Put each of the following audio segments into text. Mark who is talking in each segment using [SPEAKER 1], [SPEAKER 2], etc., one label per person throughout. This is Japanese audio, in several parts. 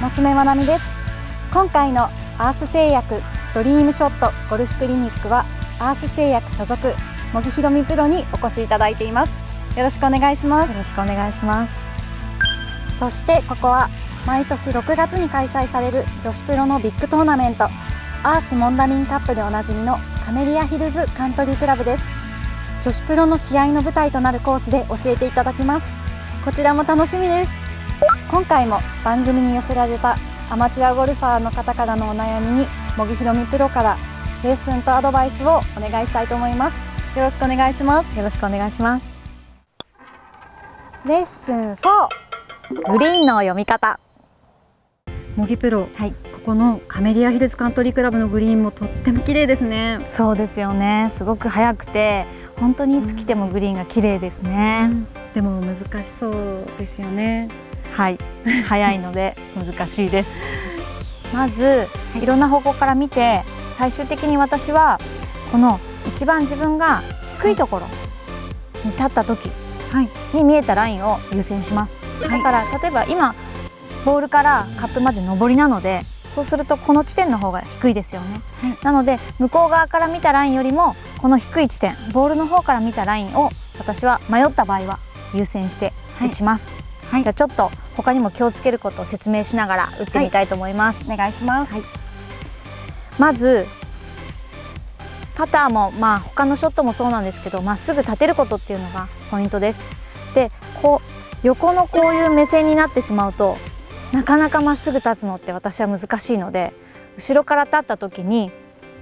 [SPEAKER 1] 夏目まなみです。今回のアース製薬ドリームショットゴルフクリニックはアース製薬所属茂木ひろみプロにお越しいただいています。よろしくお願いします。
[SPEAKER 2] よろしくお願いします。
[SPEAKER 1] そしてここは毎年6月に開催される女子プロのビッグトーナメントアースモンダミンカップでおなじみのカメリアヒルズカントリークラブです。女子プロの試合の舞台となるコースで教えていただきます。こちらも楽しみです今回も番組に寄せられたアマチュアゴルファーの方からのお悩みに茂木ひろみプロからレッスンとアドバイスをお願いしたいと思います。よろしくお願いします。
[SPEAKER 2] よろしくお願いします。
[SPEAKER 1] レッスン4
[SPEAKER 2] グリーンの読み方。
[SPEAKER 1] 茂木プロ
[SPEAKER 2] はい。
[SPEAKER 1] ここのカメリアヒルズカントリークラブのグリーンもとっても綺麗ですね。
[SPEAKER 2] そうですよね。すごく速くて本当にいつ来てもグリーンが綺麗ですね、
[SPEAKER 1] でも難しそうですよね
[SPEAKER 2] はい。速いので難しいです。まず、い、ろんな方向から見て最終的に私はこの一番自分が低いところに立った時
[SPEAKER 1] はい。
[SPEAKER 2] に見えたラインを優先します、だから例えば今ボールからカップまで上りなのでそうするとこの地点の方が低いですよね、
[SPEAKER 1] はい。
[SPEAKER 2] なので向こう側から見たラインよりもこの低い地点ボールの方から見たラインを私は迷った場合は優先して打ちます、
[SPEAKER 1] はい
[SPEAKER 2] じゃあちょっと他にも気をつけることを説明しながら打ってみたいと思います、
[SPEAKER 1] お願いします、
[SPEAKER 2] はい。まずパターもまあ他のショットもそうなんですけどまっすぐ立てることっていうのがポイントです。でこう横のこういう目線になってしまうとなかなかまっすぐ立つのって私は難しいので後ろから立った時に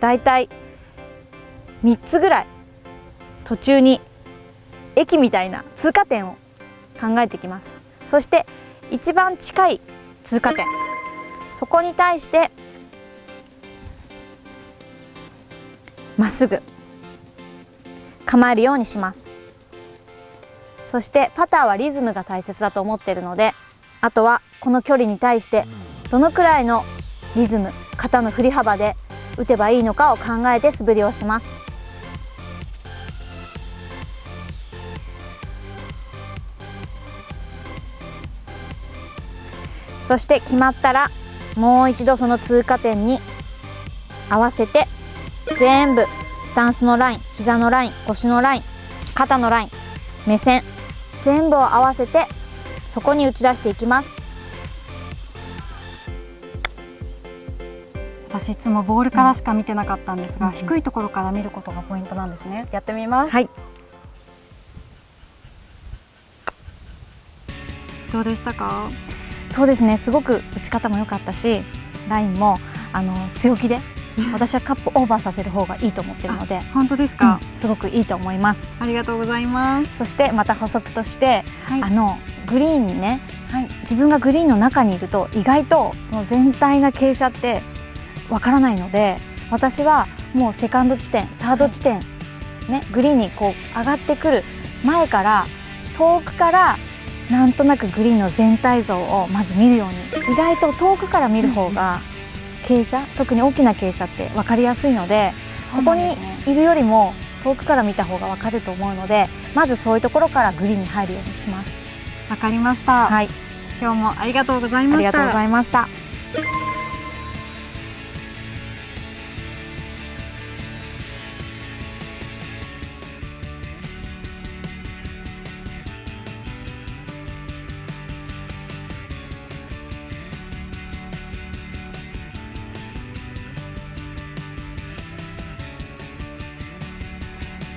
[SPEAKER 2] だいたい3つぐらい途中に駅みたいな通過点を考えていきますそして一番近い通過点。そこに対してまっすぐ構えるようにします。そしてパターはリズムが大切だと思っているのであとはこの距離に対してどのくらいのリズム肩の振り幅で打てばいいのかを考えて素振りをします。そして決まったらもう一度その通過点に合わせて全部スタンスのライン膝のライン腰のライン肩のライン目線全部を合わせてそこに打ち出していきます。
[SPEAKER 1] 私いつもボールからしか見てなかったんですが、
[SPEAKER 2] うん
[SPEAKER 1] 低いところから見ることがポイントなんですね。やってみます、
[SPEAKER 2] はい。
[SPEAKER 1] どうでしたか？
[SPEAKER 2] そうですね。すごく打ち方も良かったしラインもあの強気で私はカップオーバーさせる方がいいと思ってるので、
[SPEAKER 1] 本当ですか、
[SPEAKER 2] うんすごくいいと思います。
[SPEAKER 1] ありがとうございます。
[SPEAKER 2] そしてまた補足として、
[SPEAKER 1] はい。
[SPEAKER 2] あのグリーンにね
[SPEAKER 1] はい。
[SPEAKER 2] 自分がグリーンの中にいると意外とその全体が傾斜ってわからないので私はもうセカンド地点サード地点、ね、グリーンにこう上がってくる前から遠くからなんとなくグリーンの全体像をまず見るように。意外と遠くから見る方が傾斜特に大きな傾斜って分かりやすいのでここにいるよりも遠くから見た方が分かると思うのでまずそういうところからグリーンに入るようにします。
[SPEAKER 1] わかりました、
[SPEAKER 2] はい、
[SPEAKER 1] 今日もありがとうございました。
[SPEAKER 2] ありがとうございました。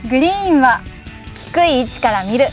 [SPEAKER 1] グリーンは
[SPEAKER 2] 低い位置から見る。